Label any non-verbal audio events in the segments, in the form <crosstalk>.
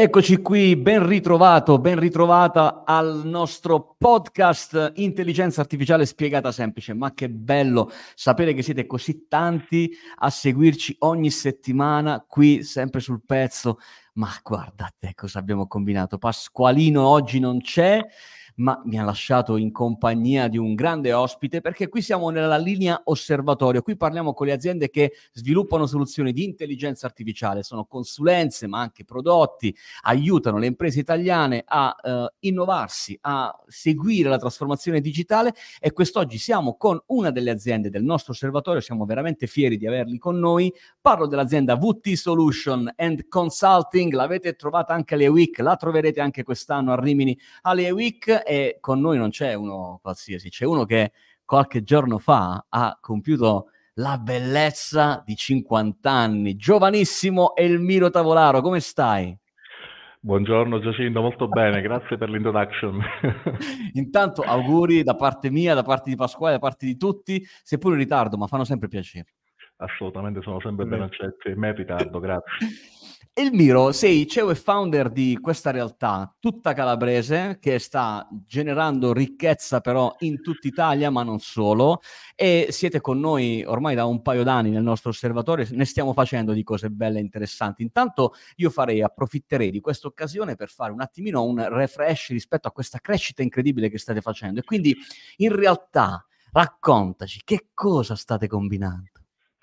Eccoci qui, ben ritrovato, ben ritrovata al nostro podcast Intelligenza Artificiale Spiegata Semplice. Ma che bello sapere che siete così tanti a seguirci ogni settimana qui, sempre sul pezzo. Ma guardate cosa abbiamo combinato. Pasqualino oggi non c'è ma mi ha lasciato in compagnia di un grande ospite perché qui siamo nella linea osservatorio, qui parliamo con le aziende che sviluppano soluzioni di intelligenza artificiale, sono consulenze ma anche prodotti, aiutano le imprese italiane a eh, innovarsi, a seguire la trasformazione digitale e quest'oggi siamo con una delle aziende del nostro osservatorio, siamo veramente fieri di averli con noi, parlo dell'azienda VT Solution and Consulting, l'avete trovata anche alle Week, la troverete anche quest'anno a Rimini. Alle Week e con noi non c'è uno qualsiasi, c'è uno che qualche giorno fa ha compiuto la bellezza di 50 anni. Giovanissimo Elmiro Tavolaro, come stai? Buongiorno Giacinto, molto bene, grazie per l'introduction. <laughs> Intanto auguri da parte mia, da parte di Pasquale, da parte di tutti, seppur in ritardo, ma fanno sempre piacere. Assolutamente, sono sempre ben accetti. Me ritardo, grazie. <laughs> Elmiro, sei CEO e founder di questa realtà tutta calabrese che sta generando ricchezza però in tutta Italia, ma non solo. E siete con noi ormai da un paio d'anni nel nostro osservatorio, ne stiamo facendo di cose belle e interessanti. Intanto io farei, approfitterei di questa occasione per fare un attimino un refresh rispetto a questa crescita incredibile che state facendo. E quindi in realtà raccontaci che cosa state combinando.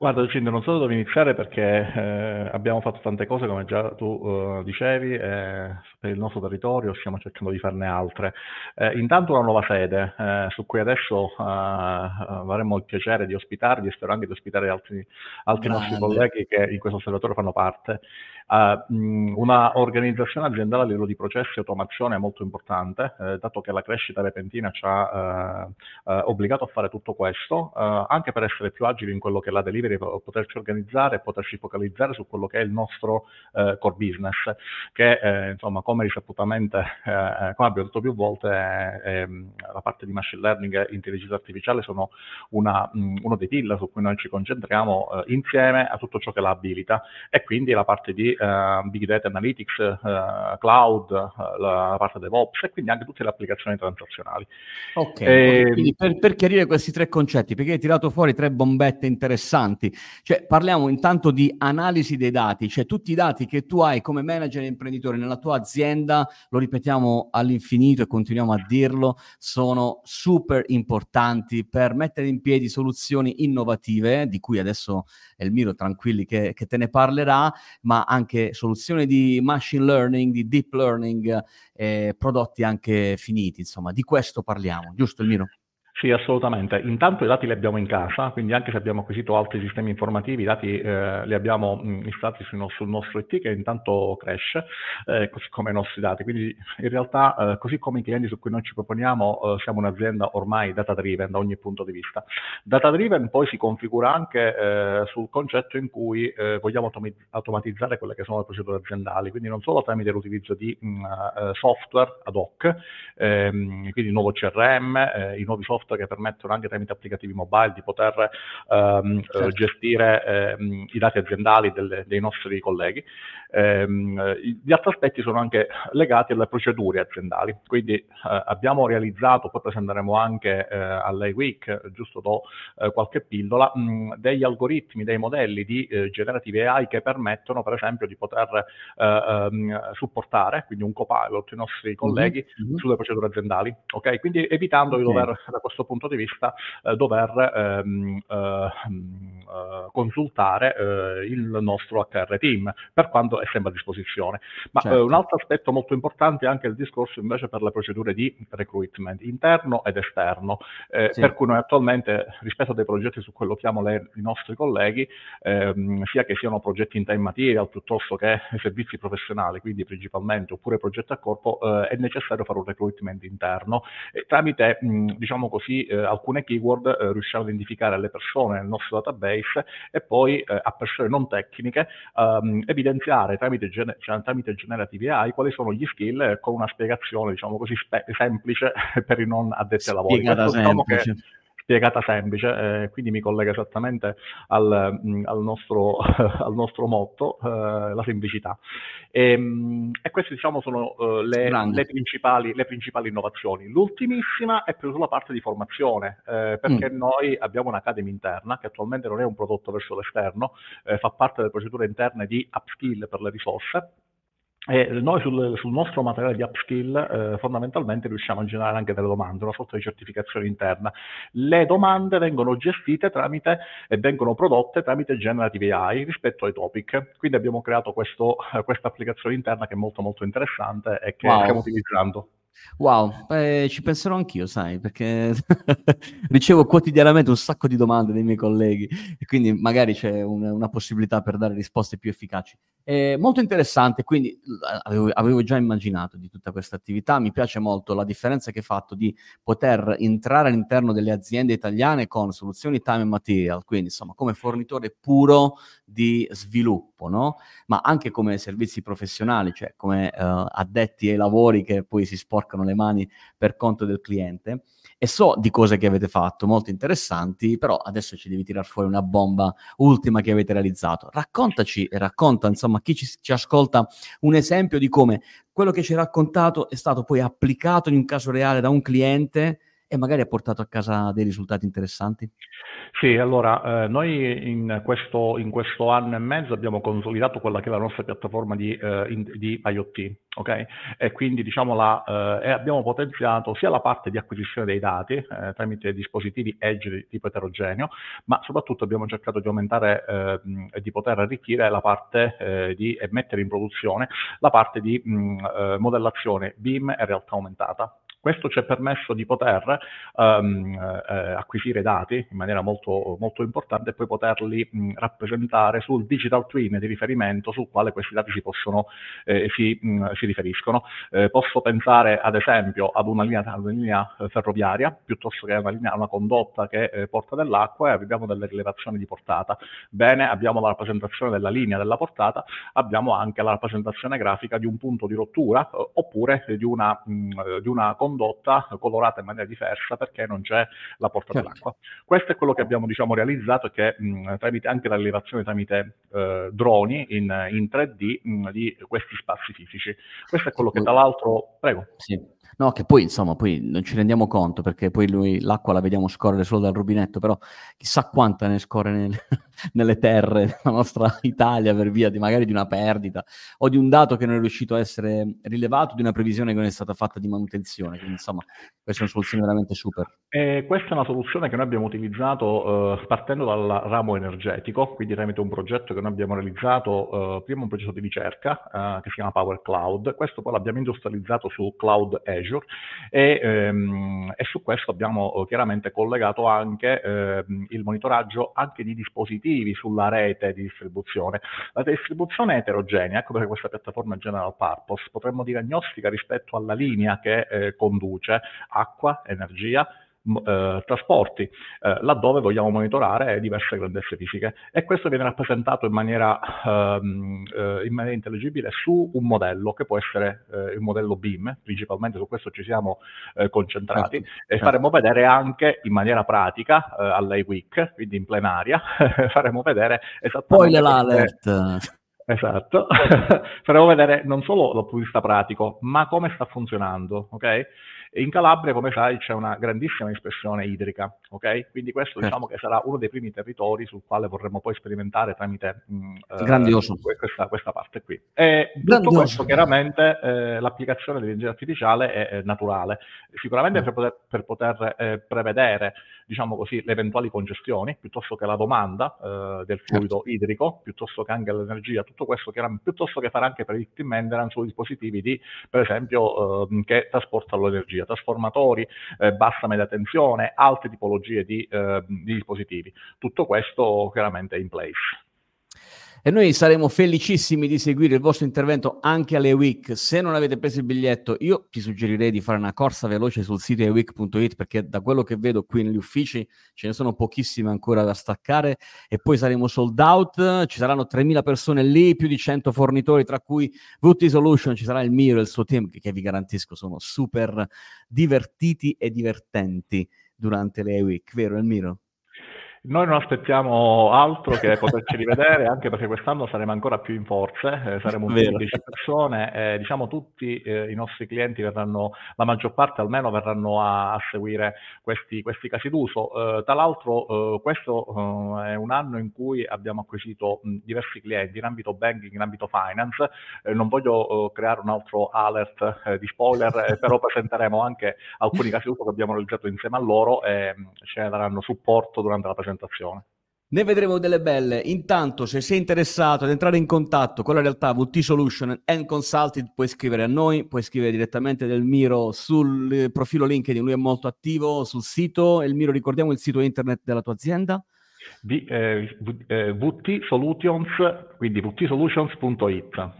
Guarda Lucinda, non so dove iniziare perché eh, abbiamo fatto tante cose come già tu eh, dicevi eh, per il nostro territorio, stiamo cercando di farne altre. Eh, intanto una nuova sede eh, su cui adesso eh, avremo il piacere di ospitarvi e spero anche di ospitare altri, altri nostri colleghi che in questo osservatorio fanno parte. Uh, una organizzazione aziendale a livello di processi e automazione è molto importante, dato che la crescita repentina ci ha obbligato a fare tutto questo, anche per essere più agili in quello che è la delivery, poterci organizzare e poterci focalizzare su quello che è il nostro eh, core business, che eh, insomma, come risaputamente, come abbiamo detto più volte, la parte di machine learning e intelligenza artificiale sono una, mh, uno dei pillar su cui noi ci concentriamo insieme a tutto ciò che la abilita e quindi la parte di uh, Big Data Analytics, Cloud, la parte DevOps e quindi anche tutte le applicazioni transazionali. Ok, e... Ehm, per, per, chiarire questi tre concetti, perché hai tirato fuori tre bombette interessanti, cioè parliamo intanto di analisi dei dati, cioè tutti i dati che tu hai come manager e imprenditore nella tua azienda, lo ripetiamo all'infinito e continuiamo a dirlo, sono super importanti per mettere in piedi soluzioni innovative, di cui adesso Elmiro tranquilli che, che te ne parlerà, ma anche soluzioni di machine learning, di deep learning, eh, prodotti anche finiti, insomma, di questo parliamo, giusto Elmiro? Sì, assolutamente. Intanto i dati li abbiamo in casa, quindi anche se abbiamo acquisito altri sistemi informativi, i dati eh, li abbiamo mh, installati sul nostro, sul nostro, IT che intanto cresce, eh, così come i nostri dati. Quindi in realtà, eh, così come i clienti su cui noi ci proponiamo, eh, siamo un'azienda ormai data driven da ogni punto di vista. Data driven poi si configura anche eh, sul concetto in cui eh, vogliamo automatizzare quelle che sono le procedure aziendali, quindi non solo tramite l'utilizzo di mh, software ad hoc, ehm, quindi il nuovo CRM, i nuovi software software che permettono anche tramite applicativi mobile di poter ehm, certo. gestire ehm, i dati aziendali delle, dei nostri colleghi. Ehm, gli altri aspetti sono anche legati alle procedure aziendali, quindi eh, abbiamo realizzato, poi presenteremo anche eh, all'I-Week, giusto do eh, qualche pillola, mh, degli algoritmi, dei modelli di eh, generative AI che permettono per esempio di poter eh, ehm, supportare, quindi un copilot, i nostri colleghi mm-hmm. sulle procedure aziendali, ok? Quindi evitando okay. di dover da questo punto di vista eh, dover ehm, consultare il nostro HR team per quanto è sempre a disposizione. Ma certo. eh, un altro aspetto molto importante è anche il discorso invece per le procedure di recruitment interno ed esterno, eh, sì. per cui noi attualmente rispetto a dei progetti su cui lochiamo le, i nostri colleghi, ehm, sia che siano progetti in time material piuttosto che servizi professionali, quindi principalmente, oppure progetti a corpo, eh, è necessario fare un recruitment interno tramite, mh, diciamo così, eh, alcune keyword eh, riusciamo a identificare le persone nel nostro database e poi eh, a persone non tecniche ehm, evidenziare tramite, gener- cioè, tramite generative AI quali sono gli skill eh, con una spiegazione, diciamo così, spe- semplice <laughs> per i non addetti ai lavori. Spiegata semplice. Diciamo spiegata semplice, eh, quindi mi collega esattamente al, mh, al, nostro, <laughs> al nostro, motto, eh, la semplicità. E, mh, e queste diciamo sono uh, le, le, principali, le, principali, innovazioni. L'ultimissima è più sulla parte di formazione, eh, perché mm. noi abbiamo un'academy interna che attualmente non è un prodotto verso l'esterno, eh, fa parte delle procedure interne di upskill per le risorse e noi sul, sul, nostro materiale di upskill eh, fondamentalmente riusciamo a generare anche delle domande, una sorta di certificazione interna. Le domande vengono gestite tramite e vengono prodotte tramite Generative AI rispetto ai topic. Quindi abbiamo creato questo, <laughs> questa applicazione interna che è molto molto interessante e che wow. stiamo utilizzando. Wow, eh, ci penserò anch'io, sai, perché <laughs> ricevo quotidianamente un sacco di domande dai miei colleghi e quindi magari c'è un, una possibilità per dare risposte più efficaci. È molto interessante, quindi avevo, avevo, già immaginato di tutta questa attività, mi piace molto la differenza che hai fatto di poter entrare all'interno delle aziende italiane con soluzioni time and material, quindi insomma come fornitore puro di sviluppo, no? ma anche come servizi professionali, cioè come uh, addetti ai lavori che poi si sporcano le mani per conto del cliente. E so di cose che avete fatto, molto interessanti, però adesso ci devi tirare fuori una bomba ultima che avete realizzato. Raccontaci e racconta, insomma, chi ci, ci ascolta un esempio di come quello che ci hai raccontato è stato poi applicato in un caso reale da un cliente e magari ha portato a casa dei risultati interessanti? Sì, allora, eh, noi in questo, in questo, anno e mezzo abbiamo consolidato quella che è la nostra piattaforma di, eh, in, di IoT, ok? E quindi diciamo la, eh, abbiamo potenziato sia la parte di acquisizione dei dati eh, tramite dispositivi edge di tipo eterogeneo, ma soprattutto abbiamo cercato di aumentare ehm, e di poter arricchire la parte eh, di e mettere in produzione la parte di mh, mm, eh, modellazione BIM e realtà aumentata. Questo ci ha permesso di poter um, eh, acquisire dati in maniera molto, molto importante e poi poterli mh, rappresentare sul digital twin di riferimento sul quale questi dati si, possono, eh, si, mh, si riferiscono. Eh, posso pensare ad esempio ad una linea, una linea eh, ferroviaria piuttosto che a una, linea, una condotta che eh, porta dell'acqua e abbiamo delle rilevazioni di portata. Bene, abbiamo la rappresentazione della linea della portata, abbiamo anche la rappresentazione grafica di un punto di rottura eh, oppure di una, mh, di una condotta condotta colorata in maniera diversa perché non c'è la porta certo. dell'acqua. Questo è quello che abbiamo diciamo, realizzato che mh, tramite anche la rilevazione tramite eh, droni in, in 3D mh, di questi spazi fisici. Questo è quello che tra l'altro... Prego. Sì. No, che poi insomma, poi non ci rendiamo conto perché poi lui l'acqua la vediamo scorrere solo dal rubinetto, però chissà quanta ne scorre nel, nelle terre della nostra <laughs> Italia per via di magari di una perdita o di un dato che non è riuscito a essere rilevato, di una previsione che non è stata fatta di manutenzione. Quindi insomma, questa è una soluzione veramente super. E questa è una soluzione che noi abbiamo utilizzato eh, partendo dal ramo energetico, quindi tramite un progetto che noi abbiamo realizzato, eh, prima un progetto di ricerca eh, che si chiama Power Cloud, questo poi l'abbiamo industrializzato su Cloud Azure e, ehm, e su questo abbiamo eh, chiaramente collegato anche ehm, il monitoraggio anche di dispositivi sulla rete di distribuzione. La distribuzione è eterogenea, ecco perché questa piattaforma è general purpose, potremmo dire agnostica rispetto alla linea che eh, conduce acqua, energia, eh, trasporti, eh, laddove vogliamo monitorare diverse grandezze fisiche. E questo viene rappresentato in maniera, ehm, eh, in maniera intelligibile su un modello, che può essere eh, il modello BIM, principalmente su questo ci siamo eh, concentrati, certo, e certo. faremo vedere anche in maniera pratica eh, all'AIWIC, quindi in plenaria, <laughs> faremo vedere esattamente... Poi! Esatto, <laughs> faremo vedere non solo dal punto di vista pratico, ma come sta funzionando, ok? In Calabria, come sai, c'è una grandissima espressione idrica, ok? Quindi questo certo. diciamo che sarà uno dei primi territori sul quale vorremmo poi sperimentare tramite mh, mm, eh, questa, questa, parte qui. E tutto questo chiaramente eh, l'applicazione dell'intelligenza artificiale è, è naturale, sicuramente mm. per poter, per poter eh, prevedere diciamo così, le eventuali congestioni, piuttosto che la domanda eh, del fluido certo. idrico, piuttosto che anche l'energia, tutto questo chiaramente, piuttosto che fare anche predictive maintenance su dispositivi di, per esempio, eh, che trasportano l'energia, trasformatori, eh, bassa media tensione, altre tipologie di, eh, di dispositivi. Tutto questo chiaramente è in place e noi saremo felicissimi di seguire il vostro intervento anche alle week. Se non avete preso il biglietto, io ti suggerirei di fare una corsa veloce sul sito eweek.it perché da quello che vedo qui negli uffici ce ne sono pochissime ancora da staccare e poi saremo sold out, ci saranno 3.000 persone lì, più di 100 fornitori tra cui VT Solution, ci sarà il Miro e il suo team che, che vi garantisco sono super divertiti e divertenti durante le week, vero Elmiro? Noi non aspettiamo altro che <laughs> poterci rivedere, anche perché quest'anno saremo ancora più in forze, eh, saremo un po' di 10 persone, eh, diciamo tutti eh, i nostri clienti verranno, la maggior parte almeno verranno a, a seguire questi, questi, casi d'uso. Eh, tra l'altro eh, questo eh, è un anno in cui abbiamo acquisito mh, diversi clienti in ambito banking, in ambito finance, non voglio creare un altro alert di spoiler, però <laughs> presenteremo anche alcuni casi d'uso che abbiamo realizzato insieme a loro e ce ne daranno supporto durante la presentazione presentazione. Ne vedremo delle belle. Intanto, se sei interessato ad entrare in contatto con la realtà VT Solution and Consulting, puoi scrivere a noi, puoi scrivere direttamente del Miro sul profilo LinkedIn, lui è molto attivo sul sito. El Miro, ricordiamo il sito internet della tua azienda? Di, eh, eh, VT Solutions, quindi vtsolutions.it.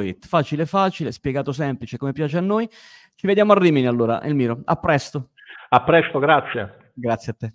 .it. Facile, facile, spiegato semplice, come piace a noi. Ci vediamo a Rimini allora, Elmiro. A presto. A presto, grazie. Grazie a te.